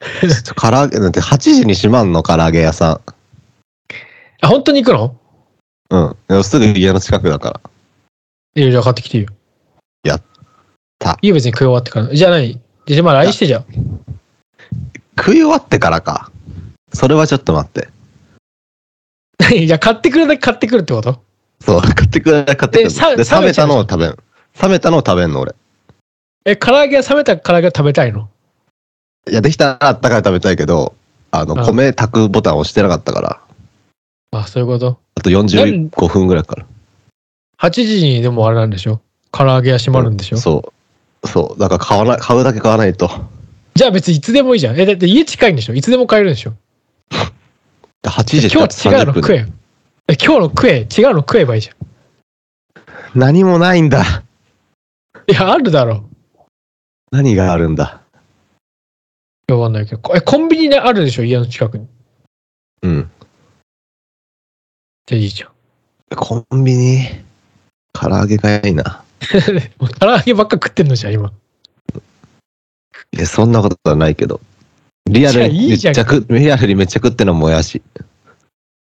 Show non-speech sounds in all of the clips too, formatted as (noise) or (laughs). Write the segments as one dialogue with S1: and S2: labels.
S1: (laughs) 唐揚げ、だって8時に閉まんの、唐揚げ屋さ
S2: あ、本当に行くの？
S1: ん。うんでも。すぐ家の近くだから。
S2: いや、じゃあ買ってきていいよ。
S1: やった
S2: いいよ、別に食い終わってから。じゃあ何？じゃあまあ LINE してじゃん。
S1: 食い終わってからか。それはちょっと待って。
S2: じゃあ買ってくるだけ買ってくるってこと？
S1: そう、買ってくれ、買ってくれ。
S2: でさ
S1: で、冷めたのを
S2: 冷
S1: 食べん。冷めたのを食べんの、俺。
S2: え、唐揚げは冷めた唐揚げを食べたいの？
S1: いや、できたらあったかい食べたいけど、あの、
S2: うん
S1: 米炊くボタン押してなかったから、
S2: あ、そういうこと？
S1: あと45分ぐらいから。
S2: 8時にでもあれなんでしょ？唐揚げ屋閉まるんでしょ、
S1: そう。そう。だから買わない、買うだけ買わないと。
S2: じゃあ別にいつでもいいじゃん。え、だって家近いんでしょ？いつでも買えるんでしょ？
S1: で8時
S2: 今日違うの
S1: 30分
S2: 食えよ。え、今日の食え、違うの食えばいいじゃ
S1: 何もないんだ。
S2: ん。いや、あるだろ。
S1: 何があるんだ。
S2: わかんないけど。こえ、コンビニであるでしょ？家の近くに。
S1: うん。
S2: じゃあいいじゃん。
S1: コンビニ、唐揚げがいいな。(laughs)
S2: もう唐揚げばっか食ってんのじゃん、今。
S1: いや、そんなことはないけど。リアルにめっちゃ食、リアルにめっちゃ食ってんのもやし。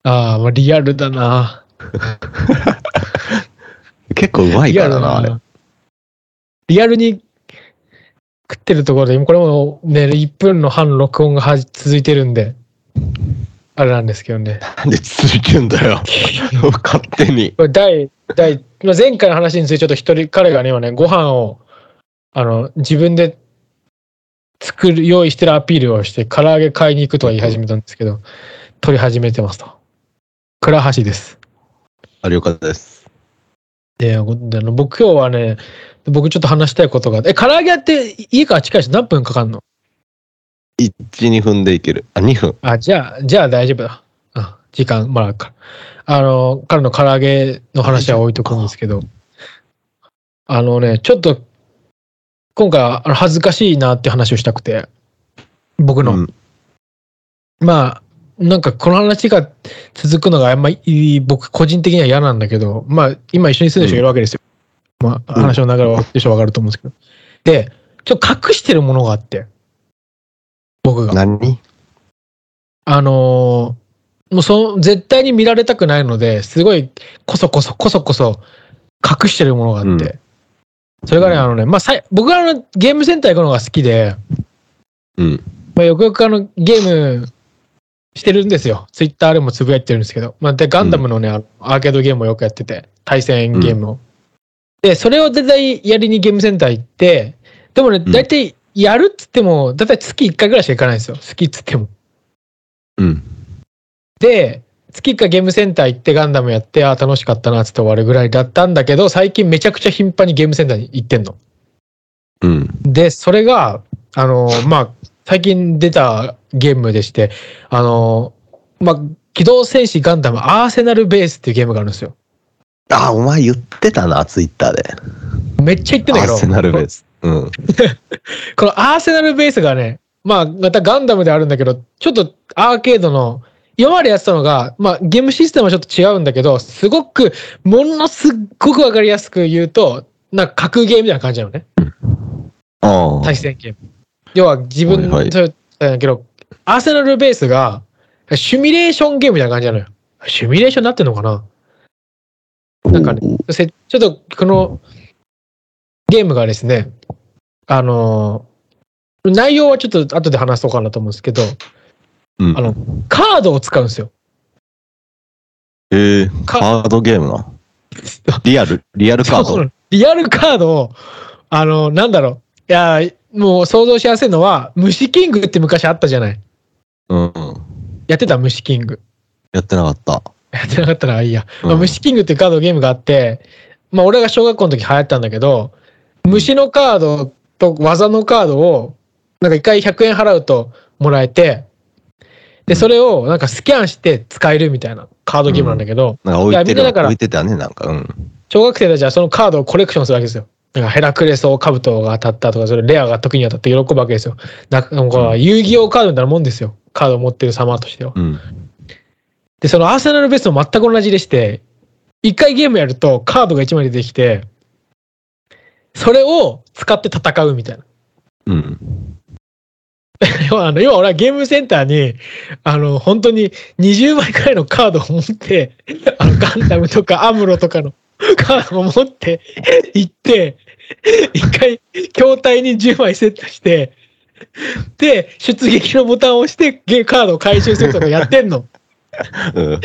S2: ああ、まあリアルだな。(laughs)
S1: 結構うまい
S2: リアル
S1: らな、あれ。
S2: な。リアルに食ってるところで、今これもね、1分の半録音がは続いてるんで、あれなんですけどね。
S1: なんで続けんだよ。(laughs) 勝手に。
S2: 第、第、まあ前回の話についてちょっと一人、彼がね、今ね、ご飯を、あの、自分で作る、用意してるアピールをして、唐揚げ買いに行くとは言い始めたんですけど、取り始めてますと。倉橋です。
S1: あ、了解です。
S2: で、ごあの僕今日はね、僕ちょっと話したいことがえ、唐揚げ屋って家から近いし何分かかんの
S1: ？1、2分でいける。あ、2分。
S2: あ、じゃあ、じゃあ大丈夫だ。あ、時間もらうから。あの、彼の唐揚げの話は置いとくんですけど、あのね、ちょっと、今回はあの恥ずかしいなって話をしたくて、僕の。
S1: うん
S2: まあ、なんかこの話が続くのがあんまり僕個人的には嫌なんだけど、まあ今一緒に住んでる人いるわけですよ。まあ話の流れは分かってる人は分かると思うんですけど。で、ちょっと隠してるものがあって、僕が。
S1: 何？
S2: あのーもうその絶対に見られたくないので、すごいこそこそこそこそ隠してるものがあって、
S1: うん
S2: それがね、
S1: うん
S2: あのね、まあさい僕はあのゲームセンター行くのが好きで、
S1: うん。
S2: まあ、よくよくあのゲームしてるんですよ。ツイッターでもつぶやいてるんですけど。まあ、で、ガンダムのね、あのアーケードゲームをよくやってて、対戦ゲームを。で、それを絶対やりにゲームセンター行って、でもね、
S1: ん
S2: 大体やるっつっても、大体月1回ぐらいしか行かないんですよ。好きっつっても。
S1: うん。
S2: で、月1回ゲームセンター行ってガンダムやって、ああ、楽しかったなっつって終わるぐらいだったんだけど、最近めちゃくちゃ頻繁にゲームセンターに行ってんの。
S1: うん。
S2: で、それが、あの、まあ、最近出たゲームでして、あの、まあ、機動戦士ガンダムアーセナルベースっていうゲームがあるんですよ。
S1: あ、お前言ってたな、ツイッターで。
S2: めっちゃ言ってんだけど、
S1: アーセナルベース。うん。(laughs)
S2: このアーセナルベースがね、まあ、またガンダムであるんだけど、ちょっとアーケードの、今までやってたのが、まあ、ゲームシステムはちょっと違うんだけど、すごく、ものすっごくわかりやすく言うと、なんか格ゲーみたいな感じなのね。
S1: ああ。
S2: 対戦ゲーム。要は自分、
S1: はいはい
S2: そうだけど、アーセナルベースが、シミュレーションゲームみたいな感じなのよ。シミュレーションになってんのかな？なんかねちょっとこのゲームがですね、あのー内容はちょっと後で話そうかなと思うんですけど、
S1: うん
S2: あの、カードを使うんですよ。
S1: えー、
S2: か
S1: カードゲームな。リアル、リアルカード？
S2: リアルカードを、あの、なんだろう。いや、もう想像しやすいのは、虫キングって昔あったじゃない。
S1: うん。
S2: やってた虫キング。
S1: やってなかった。
S2: やってなかったらいいや。まあ、
S1: うん
S2: 虫キングっていうカードゲームがあって、まあ俺が小学校の時流行ったんだけど、虫のカードと技のカードを、なんか一回100円払うともらえて、で、それをなんかスキャンして使えるみたいなカードゲームなんだけど、
S1: なんか置いて
S2: から
S1: 置いてたね、なんか。うん。
S2: 小学生たちはそのカードをコレクションするわけですよ。なんかヘラクレスオカブトが当たったとか、それレアが時に当たって喜ぶわけですよ。なんか遊戯王カードみたいなもんですよ。カードを持ってる様としては。
S1: うん。
S2: で、そのアーセナルベースも全く同じでして、一回ゲームやるとカードが1枚出てきて、それを使って戦うみたいな。
S1: うん。(laughs)
S2: 要はあの要は俺はゲームセンターに、あの、本当に20枚くらいのカードを持って、あの、ガンダムとかアムロとかのカードを持って行って、(laughs) 一回、筐体に10枚セットして、で、出撃のボタンを押して、ゲーカードを回収するとかやってんの。
S1: うん。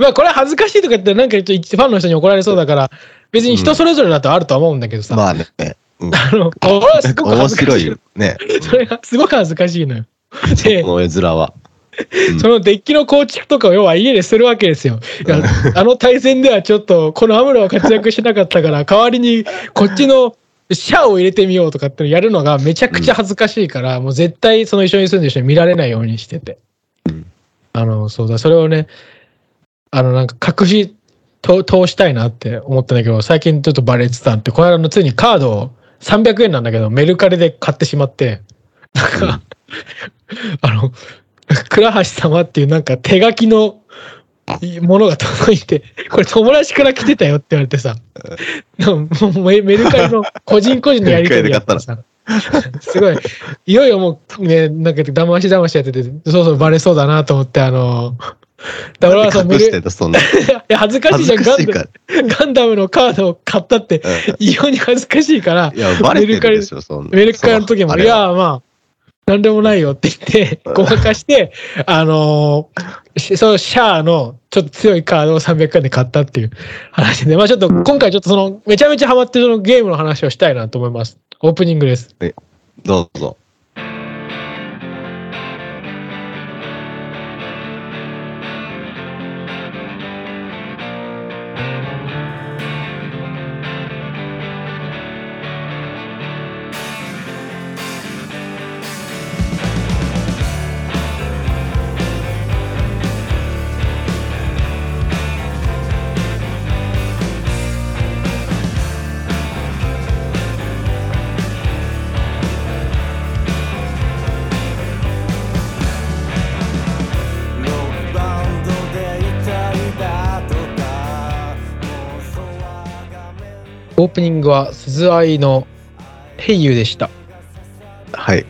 S2: まあ、これは恥ずかしいとか言ったら、なんかちょっとファンの人に怒られそうだから、別に人それぞれだとあるとは思うんだけどさ。
S1: まあね。うん (laughs)
S2: あの、俺はすごく
S1: 面
S2: 恥ずかしい
S1: 白いよ。ね。
S2: それがすごく恥ずかしいのよ。で、
S1: この絵面は。うん。
S2: そのデッキの構築とかを要は家でするわけですよ。いやあの対戦ではちょっと、このアムロは活躍しなかったから、代わりにこっちのシャアを入れてみようとかってのやるのがめちゃくちゃ恥ずかしいから、もう絶対その一緒に住んでる人に見られないようにしてて。
S1: うん。
S2: あの、そうだ、それをね、あの、なんか隠し、と通したいなって思ったんだけど、最近ちょっとバレてたんって、この間のついにカードを300円なんだけど、メルカリで買ってしまって、なんか、(laughs) あの、(laughs) 倉橋様っていうなんか手書きのものが届いて、これ友達から来てたよって言われてさ、でももうメメルカリの個人個人のやり取りやってさ、(laughs) すごい、いよいよもうね、なんか騙し騙しやってて、そうそうバレそうだなと思って、あの、だからその？メル
S1: 隠してた、そんな。(laughs)
S2: いや恥ずかしい
S1: 恥
S2: じゃん。ガンダ。ム、ガンダムのカードを買ったって、異様に恥ずかしいから
S1: い、や、バレてるでしょ、そんな。
S2: メルカリの時も、いや、まあ、なんでもないよって言って、ごまかして、あのーしそのシャアのちょっと強いカードを300円で買ったっていう話で、まあちょっと今回ちょっとその、めちゃめちゃハマってるそのゲームの話をしたいなと思います。オープニングです。
S1: どうぞ。
S2: ープニングは鈴愛のヘイユーでした。
S1: はい。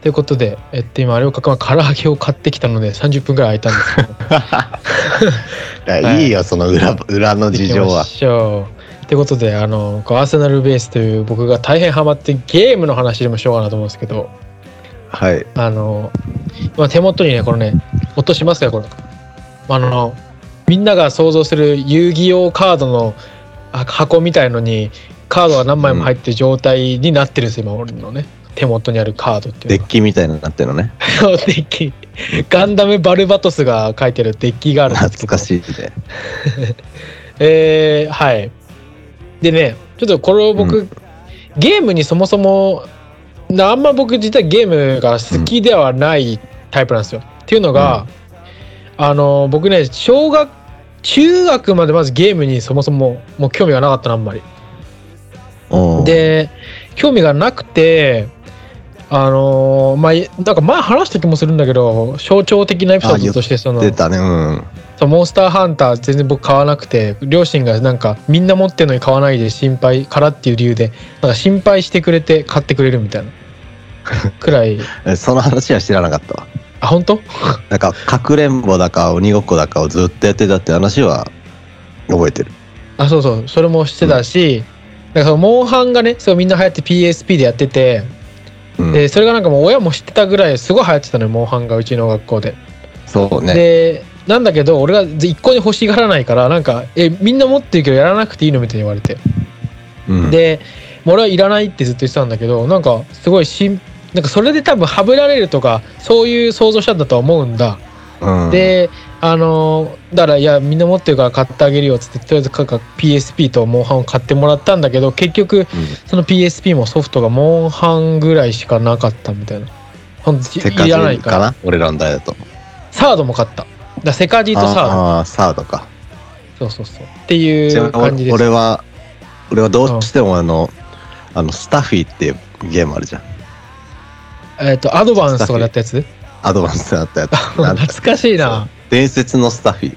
S2: ということで、えっと今、有岡君は唐揚げを買ってきたので30分くらい空いたんですけど、(laughs)
S1: い
S2: い
S1: よ、その裏、裏の事情は。
S2: ということで、あの、アーセナルベースという僕が大変ハマってゲームの話でもしようかなと思うんですけど、
S1: はい。
S2: あの、まあ、手元にね、このね、音しますかこれ。あの、みんなが想像する遊戯王カードのあ箱みたいのに、カードが何枚も入ってる状態になってるんですよ、今俺のね。手元にあるカードっていう
S1: デ
S2: の
S1: ッキみたいになってるのね。
S2: が。デッキ。ガンダムバルバトスが書いてるデッキがあるんですけど。
S1: 懐かしいね。(laughs)
S2: えー、はい。でね、ちょっとこれを僕、
S1: う
S2: ゲームにそもそも、なあんま僕実はゲームが好きではないタイプなんですよ。っていうのが、あの、僕ね、小学、中学までまずゲームにそもそももう興味がなかったのあんまり。
S1: うん、
S2: で、興味がなくて、あのまあ、なんか前話した気もするんだけど、象徴的なエピソードとして、その、
S1: 出たね。うん。
S2: モンスターハンター全然僕買わなくて両親がなんかみんな持ってるのに買わないで心配からっていう理由でなんか心配してくれて買ってくれるみたいなくらい (laughs)
S1: えその話は知らなかったわ。
S2: あ本当？(laughs)
S1: なんか、かくれんぼだか鬼ごっこだかをずっとやってたって話は覚えてる。
S2: あそうそうそれもしてたし、なんかそのモンハンがねそうみんな流行って PSP でやってて、
S1: うん。
S2: でそれがなんかもう親も知ってたぐらいすごい流行ってたのよモンハンがうちの学校で。
S1: そうね。
S2: でなんだけど俺が一向に欲しがらないからなんか「えみんな持ってるけどやらなくていいの?」みたいに言われて。
S1: うん、
S2: で俺はいらないってずっと言ってたんだけどなんかすごいしんなんかそれで多分はぶられるとかそういう想像したんだとは思うんだ、
S1: うん、
S2: であのーだからいやみんな持ってるから買ってあげるよっつってとりあえずかか PSP とモンハンを買ってもらったんだけど結局
S1: うん。
S2: その PSP もソフトがモンハンぐらいしかなかったみたいな。ほんと
S1: セカジ
S2: いらないか
S1: から。な俺らの代だと。
S2: サードも買った。だセカジーとサード。
S1: ああー、サードか。
S2: そうそうそう。っていう感じです。
S1: 俺は、俺はどうしてもあの、あの、スタッフィーっていうゲームあるじゃん。
S2: えっ、とアドバンスとかだったやつ？
S1: アドバンスになったやつ。(laughs)
S2: 懐かしいな
S1: 伝説のスタッフィー。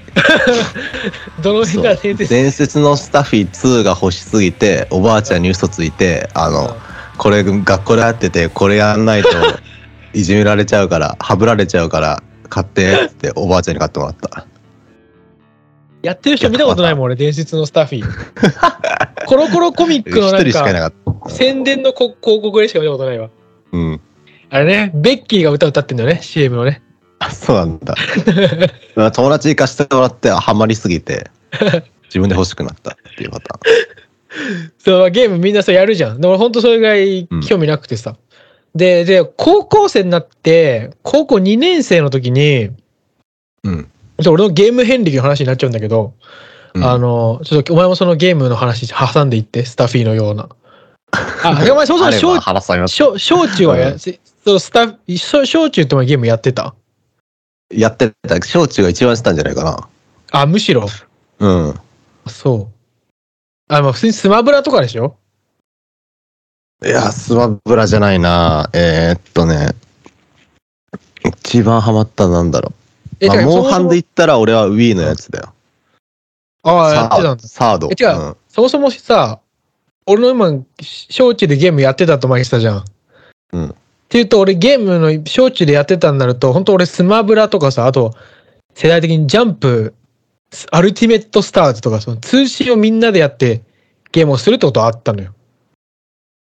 S1: (laughs)
S2: どの辺が
S1: そう
S2: 出て
S1: 伝説のスタッフィー2が欲しすぎて、おばあちゃんに嘘ついて、あの、これ学校でやってて、これやんないと (laughs) いじめられちゃうから、はぶられちゃうから、買ってっておばあちゃんに買ってもらった。
S2: やってる人見たことないもん、俺、伝説のスタッフィー。コロコロコミックのなん
S1: か。
S2: 宣伝のこ広告でしか見たことないわ。
S1: うん。
S2: あれね、ベッキーが歌歌ってんだよね、CM のね。
S1: あ、そうなんだ。ま (laughs) あ友達に貸してもらって、ハマりすぎて、(laughs) 自分で欲しくなったっていうパタ
S2: そう、ゲームみんなさ、やるじゃん。でも本当それぐらい興味なくてさ。で、で、高校生になって、高校2年生の時に、
S1: ーン。うん。
S2: 俺のゲーム遍歴の話になっちゃうんだけど、
S1: うん
S2: あの、ちょっとお前もそのゲームの話挟んでいって、スタッフィーのような。(laughs) あ、お前そもそも
S1: あれば
S2: 小中はや、そうスタッフ、小小中ってお前ゲームやってた？
S1: やってた。小中が一番したんじゃないかな。
S2: あ、むしろ？
S1: うん。
S2: そう。あ、まあ普通にスマブラとかでしょ？
S1: いや、スマブラじゃないな。えー、っとね。一番ハマったのなんだろう。まあ、モンハンで言ったら俺は Wii のやつだよ。
S2: ああ、やってたんだ。
S1: サード。
S2: え違うそもそもさ、俺の今、小中でゲームやってたと前言ってたじゃん。
S1: うん
S2: っていうと、俺ゲームの小中でやってたんなると、本当俺スマブラとかさ、あと、世代的にジャンプ、アルティメットスターズとか、その通信をみんなでやってゲームをするってことはあったのよ。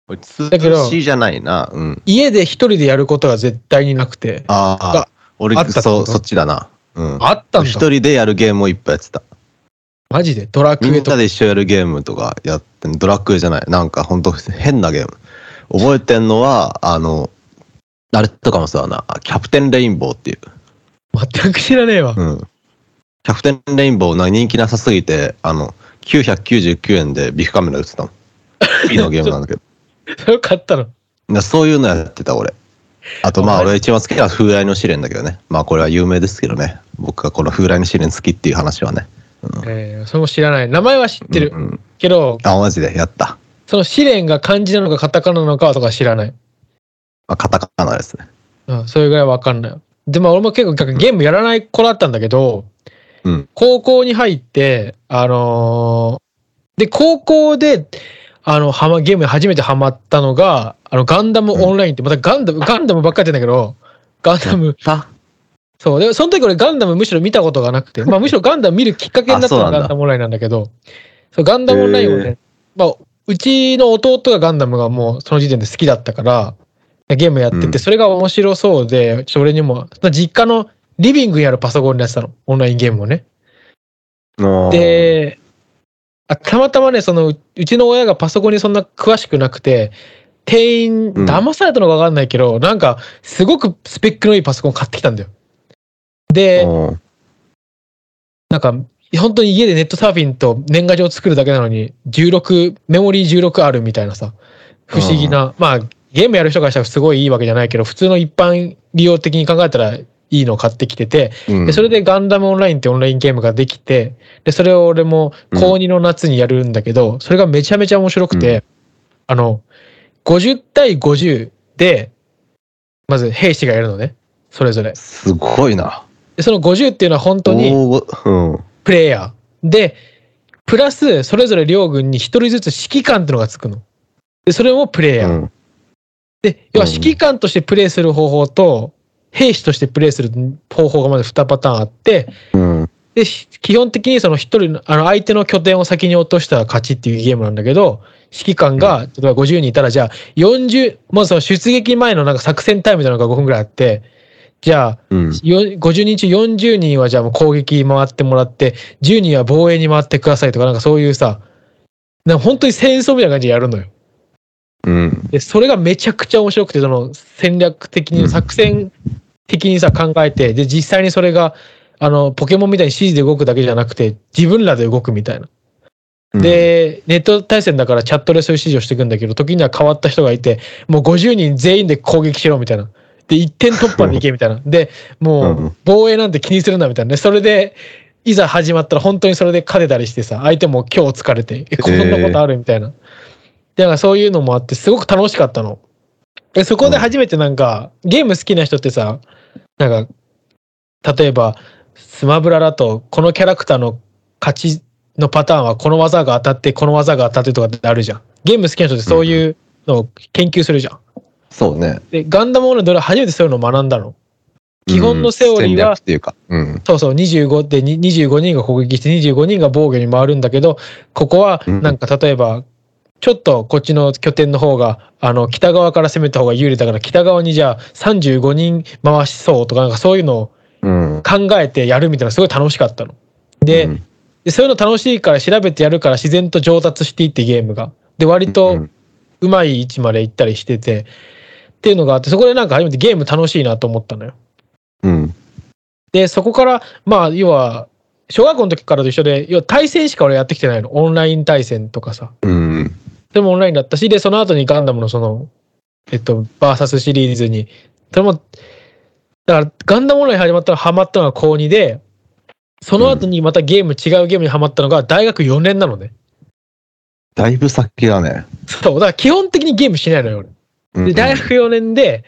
S1: うん。通信じゃないな。うん。
S2: 家で一人でやることが絶対になくて。
S1: あ
S2: が
S1: あ、俺そう、そっちだな。うん。
S2: あったんだ。
S1: 一人でやるゲームをいっぱいやってた。
S2: マジで？ドラク
S1: みんな
S2: エとか。
S1: で一緒やるゲームとかやってんドラッグじゃない。なんかほんと変なゲーム。覚えてんのは、あの、あれとかもそうだな。キャプテンレインボーっていう。
S2: 全く知らねえわ。
S1: うん。キャプテンレインボーな人気なさすぎて、あの、999円でビッグカメラ売ってたもん。(laughs) いいのゲームなんだけど。
S2: それを買ったの？
S1: なそういうのやってた俺。あとまあ俺が一番好きなのは風来の試練だけどね。まあこれは有名ですけどね。僕がこの風来の試練好きっていう話はね。
S2: えー、それも知らない。名前は知ってる。
S1: うんうん
S2: けど、
S1: あ、マジで？やった。
S2: その試練が漢字なのかカタカナなのかとか知らない。
S1: まあ、カタカナですね。
S2: うん、それぐらいわかんない。でも俺も結構ゲームやらない子だったんだけど、
S1: うん。
S2: 高校に入って、あのーで、高校で、あの、はま、ゲームに初めてハマったのが、あの、ガンダムオンラインって、またガンダム、ガンダムばっかりやってんだけど、ガンダム、
S1: た。
S2: そう。で、その時俺ガンダムむしろ見たことがなくて、まあむしろガンダム見るきっかけになったのがガンダムオンラインなんだけど、そう、ガンダムオンラインをね、
S1: へ
S2: まあ、うちの弟がガンダムがもうその時点で好きだったから、ゲームやってて、
S1: うん。
S2: それが面白そうで、ちょっと俺にも、実家のリビングにあるパソコンでやってたの、オンラインゲームをね。
S1: の
S2: で、あたまたまね、その、ううちの親がパソコンにそんな詳しくなくて、店員、
S1: うん。
S2: 騙されたのか分かんないけど、なんか、すごくスペックのいいパソコン買ってきたんだよ。で、
S1: うん
S2: なんか、本当に家でネットサーフィンと年賀状作るだけなのに、16、メモリー16あるみたいなさ、不思議な、まあ、ゲームやる人からしたらすごいいいわけじゃないけど、普通の一般利用的に考えたらいいのを買ってきてて、
S1: うん
S2: で、それでガンダムオンラインってオンラインゲームができて、で、それを俺も高2の夏にやるんだけど、それがめちゃめちゃ面白くて、
S1: う
S2: あの、50対50で、まず兵士がやるのね、それぞれ。
S1: すごいな。
S2: で、その50っていうのは本当に。プレイヤー。で、プラス、それぞれ両軍に一人ずつ指揮官っていうのがつくの。で、それもプレイヤー。
S1: うん
S2: で、要は
S1: うん
S2: 指揮官としてプレイする方法と、兵士としてプレイする方法がまず2パターンあって、
S1: うん。
S2: で、し基本的にその一人の、あの、相手の拠点を先に落としたら勝ちっていうゲームなんだけど、指揮官が、例えば50人いたら、じゃあ40、まずその出撃前のなんか作戦タイムみたいなのが5分くらいあって、じゃあ、
S1: うん。
S2: よ50人中40人はじゃあもう攻撃回ってもらって、10人は防衛に回ってくださいとか、なんかそういうさ、なんか本当に戦争みたいな感じでやるのよ。
S1: うん。
S2: で、それがめちゃくちゃ面白くて、その戦略的に、
S1: うん
S2: 作戦的にさ、考えて、で、実際にそれが、あの、ポケモンみたいに指示で動くだけじゃなくて、自分らで動くみたいな。で、ネット対戦だからチャットでそういう指示をしていくんだけど、時には変わった人がいて、もう50人全員で攻撃しろみたいな。で、1点突破でいけみたいな。(laughs) で、も
S1: う
S2: 防衛なんて気にするなみたいなね。それで、いざ始まったら本当にそれで勝てたりしてさ、相手も今日疲れて、え、こんなことあるみたいな。で、なんかそういうのもあって、すごく楽しかったの。で、そこで初めてなんか、ゲーム好きな人ってさ、なんか、例えば、スマブラだと、このキャラクターの勝ちのパターンはこの技が当たって、この技が当たってとかってあるじゃん。ゲーム好きな人ってそういうのを研究するじゃん。
S1: そうね。
S2: で、ガンダムオンラインで初めてそういうのを学んだの。基本のセオリーは
S1: うん戦略っていうか。うん。
S2: そうそう、25でに25人が攻撃して25人が防御に回るんだけど、ここは
S1: うん
S2: なんか例えば、ちょっとこっちの拠点の方が、あの、北側から攻めた方が有利だから、北側にじゃあ35人回しそうとか、なんかそういうのを
S1: うん。
S2: 考えてやるみたいなすごい楽しかったの。で、
S1: うん
S2: でそういうの楽しいから調べてやるから自然と上達していってゲームが。で、割とうまい位置まで行ったりしてて、っていうのがあって、そこでなんか初めてゲーム楽しいなと思ったのよ。
S1: うん。
S2: で、そこから、まあ、要は、小学校の時からと一緒で、要は対戦しか俺やってきてないの。オンライン対戦とかさ。
S1: うん。
S2: でもオンラインだったし、で、その後にガンダムのその、えっと、バーサスシリーズに、それも、だから、ガンダムオンライン始まったのハマったのが高2で、その後にまたゲーム、違うゲームにハマったのが大学4年なのね。
S1: だいぶ先だね。
S2: そう、だから基本的にゲームしないのよ、俺。
S1: うん
S2: で、大学4年で、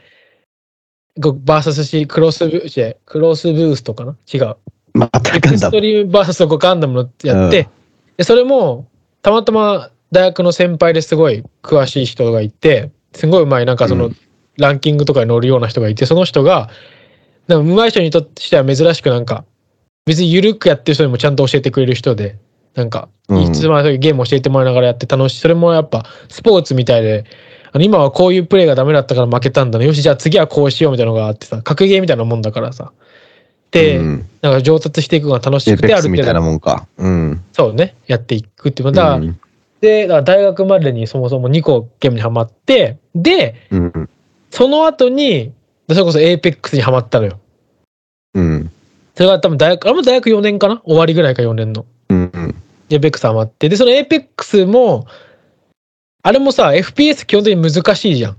S2: バーサスシクロスブ、違うクロスブーストかな？違う。
S1: またガンダム。
S2: ストリームバーサスガンダムのやって、でそれもたまたま大学の先輩ですごい詳しい人がいてすごいうまいなんかその、
S1: うん。
S2: ランキングとかに乗るような人がいてその人がなんか上手い人にとっては珍しくなんか別に緩くやってる人にもちゃんと教えてくれる人でなんか
S1: うん。
S2: いつもゲーム教えてもらいながらやって楽しい。それもやっぱスポーツみたいであの今はこういうプレーがダメだったから負けたんだね。よしじゃあ次はこうしようみたいなのがあってさ格ゲーみたいなもんだからさ。で、
S1: うん。
S2: なんか上達していくのが楽し
S1: エ
S2: くてある
S1: みたいなもんか。うん。
S2: そうねやっていくっていう。だから、
S1: うん
S2: で大学までにそもそも2個ゲームにハマってで
S1: うん。
S2: その後にそれこそエーペックスにハマったのよ
S1: うん。
S2: それが多分大学あれも大学4年かな？終わりぐらいか4年の
S1: うん。うん。
S2: エーペックスハマってでそのエーペックスもあれもさ FPS 基本的に難しいじゃん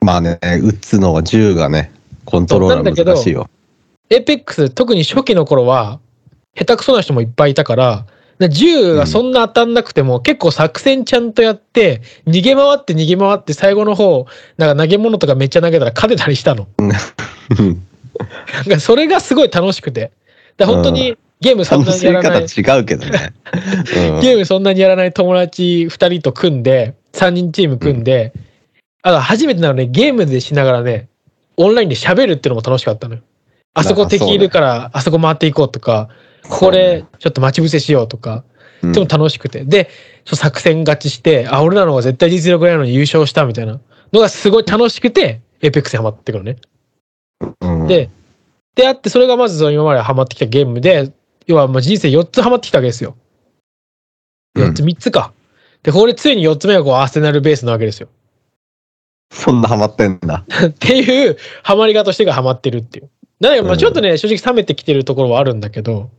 S1: まあね、撃つのは銃がね、コントローラー難しいよ。
S2: エーペックス特に初期の頃は下手くそな人もいっぱいいたからで銃がそんな当たんなくても、結構作戦ちゃんとやって逃げ回って逃げ回って最後の方なんか投げ物とかめっちゃ投げたら勝てたりしたの。
S1: う (laughs) ん
S2: なんかそれがすごい楽しくて。で本当にゲームそんなにやらない、
S1: 方違うけどね。(laughs) うん。
S2: ゲームそんなにやらない友達2人と組んで3人チーム組んで、あ初めてなのねゲームでしながらねオンラインで喋るっていうのも楽しかったのよ。あそこ敵いるからあそこ回っていこうとかこれちょっと待ち伏せしようとか
S1: うん
S2: でも楽しくてで作戦勝ちしてあ俺らの方が絶対実力ないのに優勝したみたいなのがすごい楽しくてエーペックスにハマってくるのね
S1: うん
S2: で、であって、それがまずその今までハマってきたゲームで、要はまあ人生4つハマってきたわけですよ。4つ、
S1: うん
S2: 3つか。で、これついに4つ目がこうアーセナルベースなわけですよ。
S1: そんなハマってんだ。(laughs)
S2: っていうハマり方としてがハマってるっていう。だからまあ
S1: うん
S2: ちょっとね、正直冷めてきてるところはあるんだけど、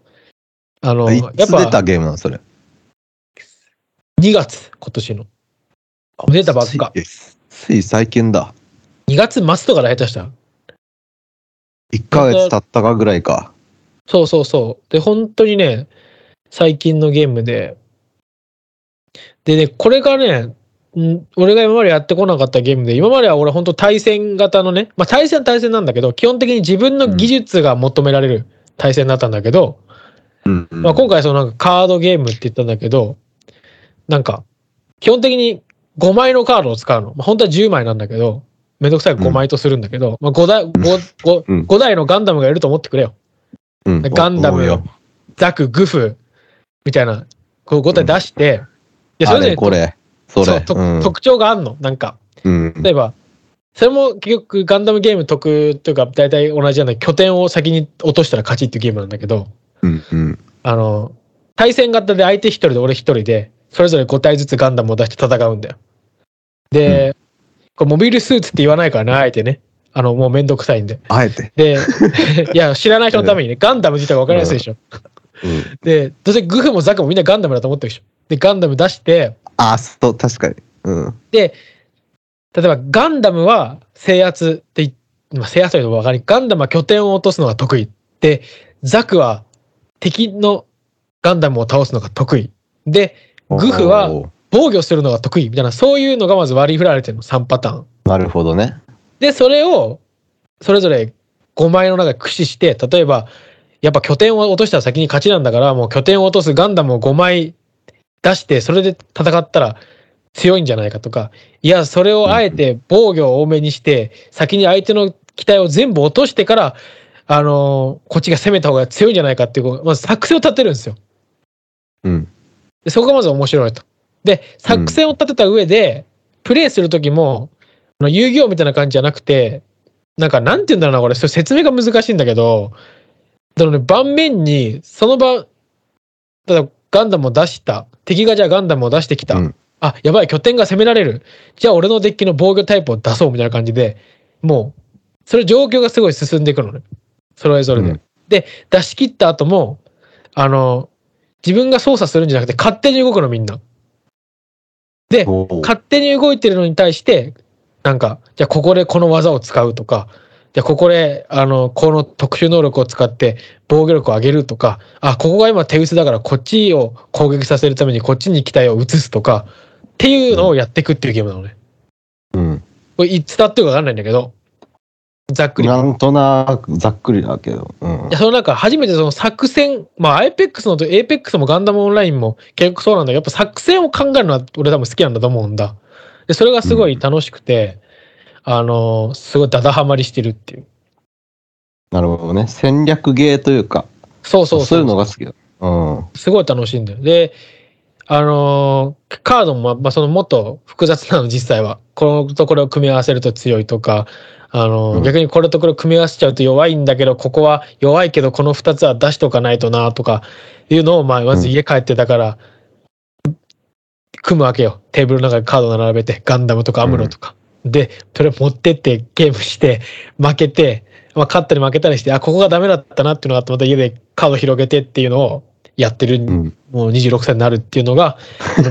S2: あの、
S1: い
S2: やっぱ
S1: つ出たゲームなのそれ。
S2: 2月、今年の。出たばっか。
S1: つい最近だ。
S2: 2月末とかで下手した？ら。
S1: 1ヶ月経ったかぐらいか。
S2: そうそうそう。で、本当にね、最近のゲームで、でね、これがね、ん俺が今までやってこなかったゲームで、今までは俺本当対戦型のね、まあ対戦は対戦なんだけど、基本的に自分の技術が求められる対戦だったんだけど、
S1: うんうん
S2: まあ今回そのなんかカードゲームって言ったんだけど、なんか、基本的に5枚のカードを使うの。まあ、本当は10枚なんだけど、めんどくさいから5枚とするんだけど、まあ5台、5、5、
S1: うん
S2: 5台のガンダムがいると思ってくれよ。
S1: うん
S2: ガンダムザク、グフみたいな、こう5体出して、で、そ
S1: あ
S2: れぞれ
S1: れこれ。それ。
S2: そう特徴があんの。なんか、
S1: うん
S2: 例えば、それも結局ガンダムゲーム得というか、大体同じような拠点を先に落としたら勝ちっていうゲームなんだけど、
S1: うんうん
S2: あの、対戦型で相手一人で俺一人で、それぞれ5体ずつガンダムを出して戦うんだよ。で、これモビルスーツって言わないからね、あえてね。あの、もうめんどくさいんで。
S1: あえて。
S2: で、(laughs) いや、知らない人のためにね、ガンダム自体が分かりやすいでしょ。
S1: うん
S2: で、どうせグフもザクもみんなガンダムだと思ってるでしょ。で、ガンダム出して、
S1: あ、そう、確かに。うん。
S2: で、例えばガンダムは制圧って言っ、まあ、制圧というのは分かり、ガンダムは拠点を落とすのが得意。で、ザクは敵のガンダムを倒すのが得意。で、グフは防御するのが得意みたいな、そういうのがまず割り振られてるの、3パターン。
S1: なるほどね。
S2: で、それを、それぞれ5枚の中で駆使して、例えば、やっぱ拠点を落としたら先に勝ちなんだから、もう拠点を落とすガンダムを5枚出して、それで戦ったら強いんじゃないかとか、いや、それをあえて防御を多めにして、先に相手の機体を全部落としてから、あのーこっちが攻めた方が強いんじゃないかっていう、こうまず作戦を立てるんですよ。
S1: うん。
S2: でそこがまず面白いと。で、作戦を立てた上で、プレイするときも、あの遊戯王みたいな感じじゃなくて、なんか、なんて言うんだろうな、これ、それ説明が難しいんだけど、だからね、盤面に、その場、ただガンダムを出した、敵がじゃあガンダムを出してきた。
S1: うん
S2: あ、やばい、拠点が攻められる。じゃあ俺のデッキの防御タイプを出そうみたいな感じで、もう、それ状況がすごい進んでいくのね。それぞれで。
S1: うん
S2: で、出し切った後も、あの、自分が操作するんじゃなくて勝手に動くのみんな。で、勝手に動いてるのに対して、なんか、じゃあここでこの技を使うとか、じゃあここで、あの、この特殊能力を使って防御力を上げるとか、あ、ここが今手薄だからこっちを攻撃させるためにこっちに機体を移すとか、っていうのをやっていくっていうゲームなのね。
S1: うん。
S2: これ、いつ伝ってるかわかんないんだけど、ざっくり。
S1: なんとなくざっくりだけど。うん
S2: いや、そのなんか初めてその作戦、まあ IPEX のと APEX もガンダムオンラインも結局そうなんだけど、やっぱ作戦を考えるのは俺多分好きなんだと思うんだ。で、それがすごい楽しくて、あのーすごいダダハマりしてるっていう。
S1: なるほどね。戦略ゲーというか、
S2: そうそうそう。
S1: そういうのが好きだ。うん。
S2: すごい楽しいんだよ。で、あのーカードも、まあ、そのもっと複雑なの、実際は。このところを組み合わせると強いとか、あのー
S1: うん
S2: 逆にこれとこれを組み合わせちゃうと弱いんだけど、ここは弱いけど、この2つは出しとかないとな、とかいうのを、まあ、まず家帰ってだから、組むわけよ。テーブルの中にカードを並べて、ガンダムとかアムロとか。で、それ持ってってゲームして、負けて、まあ、勝ったり負けたりして、あ、ここがダメだったなっていうのがあって、また家でカード広げてっていうのをやってる
S1: うん。
S2: もう26歳になるっていうのが、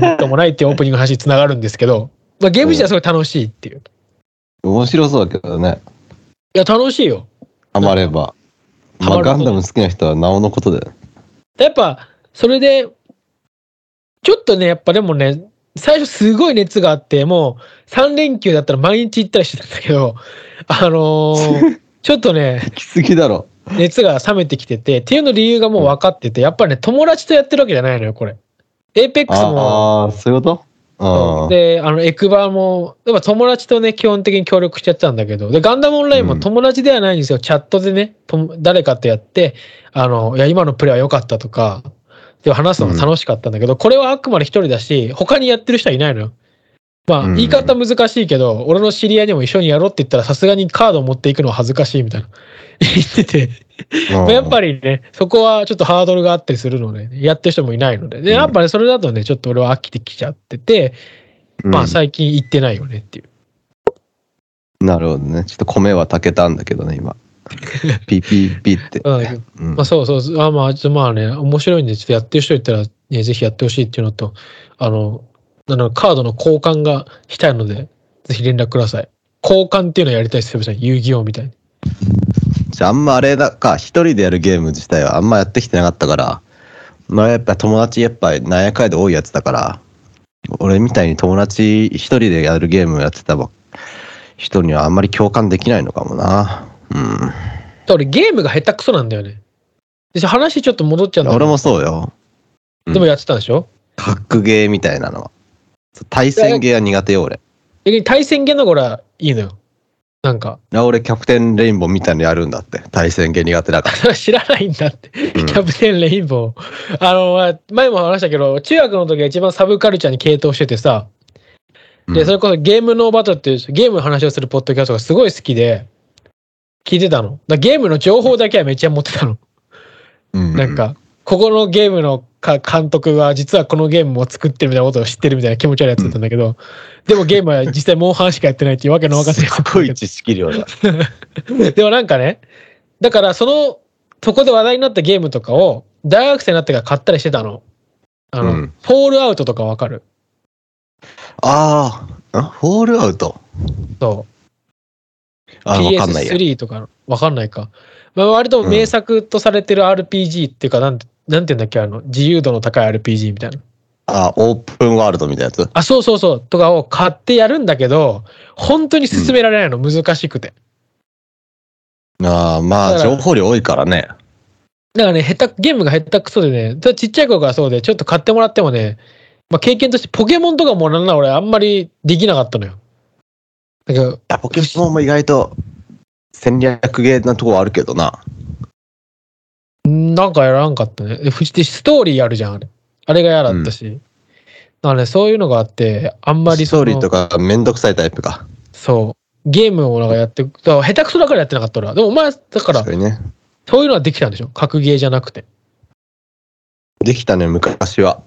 S2: もっともないっていうオープニングの話につながるんですけど、(laughs) まあ、ゲーム自体はすごい楽しいっていう。
S1: 面白そうだけどね。
S2: いや、楽しいよ。
S1: ハマれば。まあ、ガンダム好きな人はなおのことだよ。
S2: やっぱ、それで、ちょっとね、やっぱでもね、最初すごい熱があって、もう3連休だったら毎日行ったりしてたんだけど、あのー (laughs) ちょっとね、
S1: 来すぎだろ。
S2: 熱が冷めてきてて、っていうの理由がもう分かってて、やっぱね、友達とやってるわけじゃないのよ、これ。 Apex も、
S1: ああ、そういうこと？うん。
S2: で、あの、エクバも、やっぱ友達とね、基本的に協力しちゃってたんだけど、で、ガンダムオンラインも
S1: うん
S2: 友達ではないんですよ。チャットでね、とも誰かとやって、あの、いや、今のプレイは良かったとか、で話すのが楽しかったんだけど、これはあくまで一人だし、他にやってる人はいないのよ。まあ、
S1: うん。
S2: 言い方難しいけど、俺の知り合いにも一緒にやろうって言ったら、さすがにカードを持っていくのは恥ずかしいみたいな。(laughs) 言ってて、まあやっぱりね、そこはちょっとハードルがあったりするので、やってる人もいないので、で、
S1: うん。
S2: やっぱりそれだとね、ちょっと俺は飽きてきちゃってて、
S1: うん。
S2: まあ最近行ってないよねっていう。
S1: なるほどね。ちょっと米は炊けたんだけどね、今。(laughs) ピーピーピーって。
S2: まあそうそう、あまあ、ちょっとまあね、面白いんで、ちょっとやってる人いたら、ね、ぜひやってほしいっていうのと、あの、あのカードの交換がしたいので、ぜひ連絡ください。交換っていうのをやりたいです、セブさん。遊戯王みたいに。
S1: じゃああんまあれだか、一人でやるゲーム自体はあんまやってきてなかったから、まあやっぱ友達やっぱなんやかんやで多いやつだから、俺みたいに友達一人でやるゲームやってたば人にはあんまり共感できないのかもな。うん。
S2: 俺、ゲームが下手くそなんだよね。で話ちょっと戻っちゃうんだ
S1: 俺もそうよ。
S2: でもやってたんでしょ？
S1: 格ゲーみたいなのは。対戦ゲーは苦手よ、俺。
S2: 逆に対戦ゲーの方がいいのよ。なんか、
S1: 俺キャプテンレインボーみたいのやるんだって。対戦ゲー苦手だか (laughs)
S2: 知らないんだって。
S1: うん
S2: キャプテンレインボー。あの、前も話したけど、中学の時が一番サブカルチャーに傾倒しててさ、
S1: ら。
S2: で、
S1: うん
S2: それこそゲームノーバトルっていうゲームの話をするポッドキャストがすごい好きで、聞いてたの。ゲームの情報だけはめっちゃ持ってたの。
S1: うん
S2: なんか、ここのゲームのか監督は実はこのゲームも作ってるみたいなことを知ってるみたいな気持ち悪いやつだったんだけど、でもゲームは実際モンハンしかやってないっていうわけのわかんない
S1: すごい知識量だ。(laughs)
S2: でもなんかね、だからその、そこで話題になったゲームとかを大学生になってから買ったりしてたの。あの、
S1: うん
S2: フォールアウトとかわかる？
S1: あーあ、フォールアウト？
S2: そう。
S1: あー、わかんないや。
S2: PS3 とかわかんないか。まあ、割と名作とされてる RPG っていうか、なんて、なんて言うんだっけ、あの、自由度の高い RPG みたいな。
S1: あ、オープンワールドみたいなやつ？
S2: あ、そうそうそう、とかを買ってやるんだけど、本当に進められないの、難しくて。
S1: ああ、まあ、
S2: だから
S1: 情報量多いからね。
S2: だからね、下手、ゲームが下手くそでね、ただちっちゃい頃からそうで、ちょっと買ってもらってもね、まあ経験としてポケモンとかもなんなら俺あんまりできなかったのよ。だから、
S1: いや、ポケモンも意外と戦略ゲーなとこはあるけどな。
S2: なんかやらんかったね。でフジストーリーあるじゃん、あれ。あれが嫌だったし。だからね、そういうのがあって、あんまり
S1: ストーリーと
S2: か。
S1: かめんどくさいタイプか。
S2: そう。ゲームをなんかやって、だから下手くそだからやってなかった俺は。でもお前、だから
S1: 確、かにね。
S2: そういうのはできたんでしょ？格ゲーじゃなくて。
S1: できたね、昔は。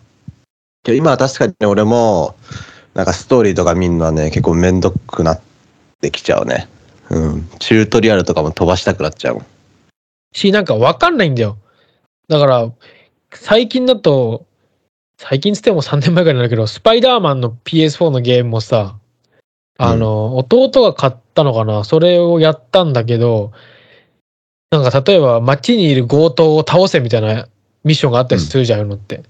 S1: いや今は確かにね俺も、なんかストーリーとか見るのはね、結構めんどくなってきちゃうね。うん。チュートリアルとかも飛ばしたくなっちゃうもん。
S2: し、なんかわかんないんだよ。だから、最近だと、最近つっても3年前ぐらいなんだけど、スパイダーマンの PS4 のゲームもさ、あの、弟が買ったのかな？それをやったんだけど、なんか例えば街にいる強盗を倒せみたいなミッションがあったりするじゃん、うのって。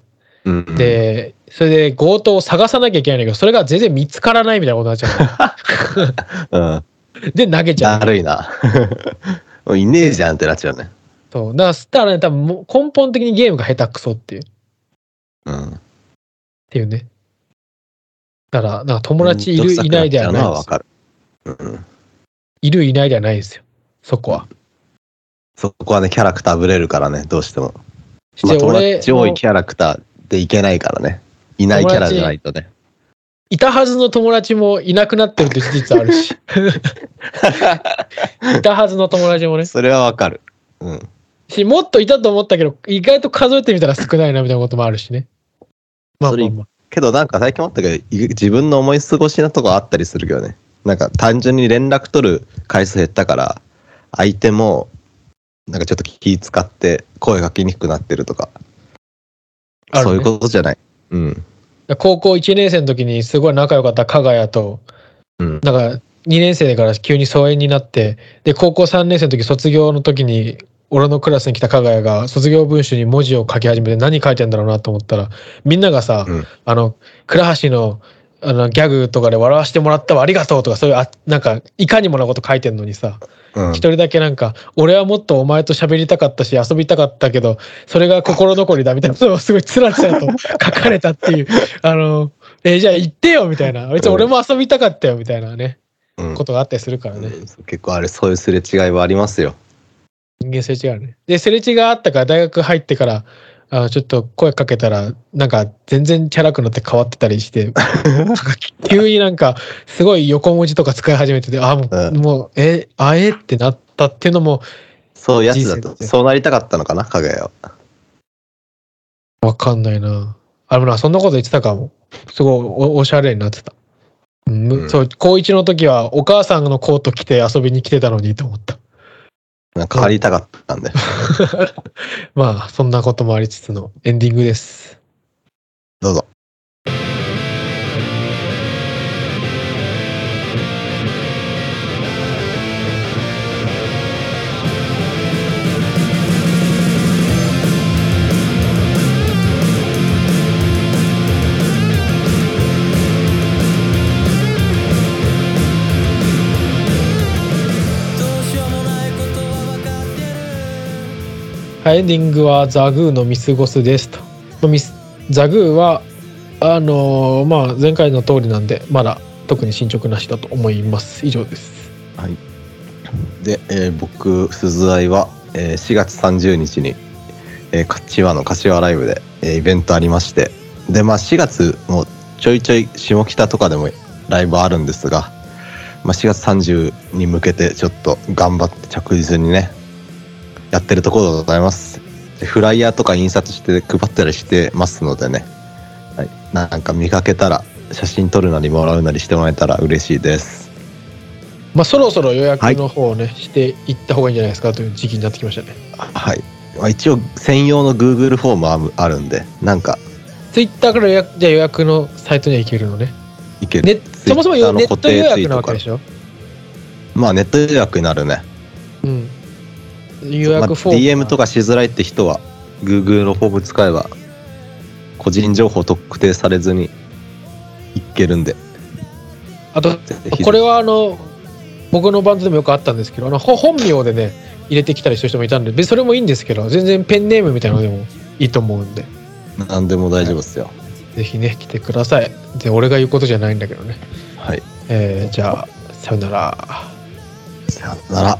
S1: うん、うん。
S2: で、それで強盗を探さなきゃいけないんだけど、それが全然見つからないみたいなことになっちゃ
S1: う (laughs) ん。
S2: うの。で、投げちゃう
S1: だ。るいな。(laughs) もういねえじゃんってなっちゃうね。
S2: そう。だから、したらね、多分もう根本的にゲームが下手くそっていう。
S1: うん。
S2: っていうね。だから、なんか友達いる、いないではないで
S1: わかる。うん。
S2: いる、いないではないですよ。そこは。
S1: そこはね、キャラクターぶれるからね、どうしても。まあ、友達多いキャラクターでいけないからね。いないキャラじゃないとね。
S2: いたはずの友達もいなくなってるって事実あるし。(laughs) いたはずの友達もね。
S1: それはわかる。うん。
S2: し、もっといたと思ったけど、意外と数えてみたら少ないなみたいなこともあるしね。(laughs) まあまあまあ。
S1: けどなんか最近思ったけど、い自分の思い過ごしなとこあったりするけどね。なんか単純に連絡取る回数減ったから、相手も、なんかちょっと気使って声かけにくくなってるとか、
S2: ね
S1: そういうことじゃない。うん。
S2: 高校1年生の時にすごい仲良かった加賀谷と、
S1: うん。
S2: なんか2年生から急に疎遠になって、で、高校3年生の時卒業の時に、俺のクラスに来た加賀谷が卒業文集に文字を書き始めて何書いてんだろうなと思ったら、みんながさ、
S1: うん。
S2: あの、倉橋のあのギャグとかで笑わせてもらったわありがとうとかそういうあなんかいかにもなこと書いてんのにさ
S1: うん。
S2: 一、人だけなんか俺はもっとお前と喋りたかったし遊びたかったけどそれが心残りだみたいなのをすごいつらつらと書かれたっていうあのえじゃあ言ってよみたいな。別に俺も遊びたかったよみたいなね
S1: うん。
S2: ことがあったりするからね、
S1: うん。結構あれ、そういうすれ違いはありますよ。
S2: 人間すれ違うね。ですれ違いあったから大学入ってからあのちょっと声かけたらなんか全然チャラくなって変わってたりして (laughs) 急になんかすごい横文字とか使い始めててあもう,、
S1: うん。
S2: もうえあえってなったっていうのも
S1: そうやつだと、そうなりたかったのかな、かがやは。
S2: わかんないな。あのなそんなこと言ってたかも。すごいおおしゃれになってた、うん
S1: うん。
S2: そう高一の時はお母さんのコート着て遊びに来てたのにと思った
S1: なんか借りたかったんで。(laughs)
S2: まあそんなこともありつつのエンディングです
S1: どうぞ。
S2: エンディングはザグーの見過ごすですと。ザグーは、あのーまあ、前回の通りなんで、まだ特に進捗なしだと思います。以上です。
S1: はい。で、えー僕、鈴愛は、えー4月30日に、えー、柏の柏ライブで、えーイベントありまして、で、まあ4月もちょいちょい下北とかでもライブあるんですが、まあ4月30に向けてちょっと頑張って着実にね、やってるところでございます。でフライヤーとか印刷して配ったりしてますのでね、はい、なんか見かけたら写真撮るなりもらうなりしてもらえたら嬉しいです。
S2: まあ、そろそろ予約の方をね、していった方がいいんじゃないですか？という時期になってきましたね。
S1: はい。まあ、一応専用の Google フォームはあるんで、なんか
S2: ツイッターから予約じゃあ予約のサイトには行けるのね。
S1: いける。
S2: ねそもそも
S1: Twitter の
S2: ネット予約なわけで
S1: ょ
S2: しょ？
S1: まあネット予約になるね。
S2: うん。予約フォー
S1: まあ、
S2: ム。
S1: DM とかしづらいって人は Google のフォーム使えば個人情報特定されずにいけるんで。
S2: あと、これはあの、僕のバンドでもよくあったんですけど、あのほ本名でね、入れてきたりする人もいたんで、それもいいんですけど、全然ペンネームみたいなのでもいいと思うんで。
S1: 何でも大丈夫ですよ。
S2: ぜひね来てくださいで俺が言うことじゃないんだけどね
S1: はい。
S2: えーじゃあさよなら
S1: さよなら。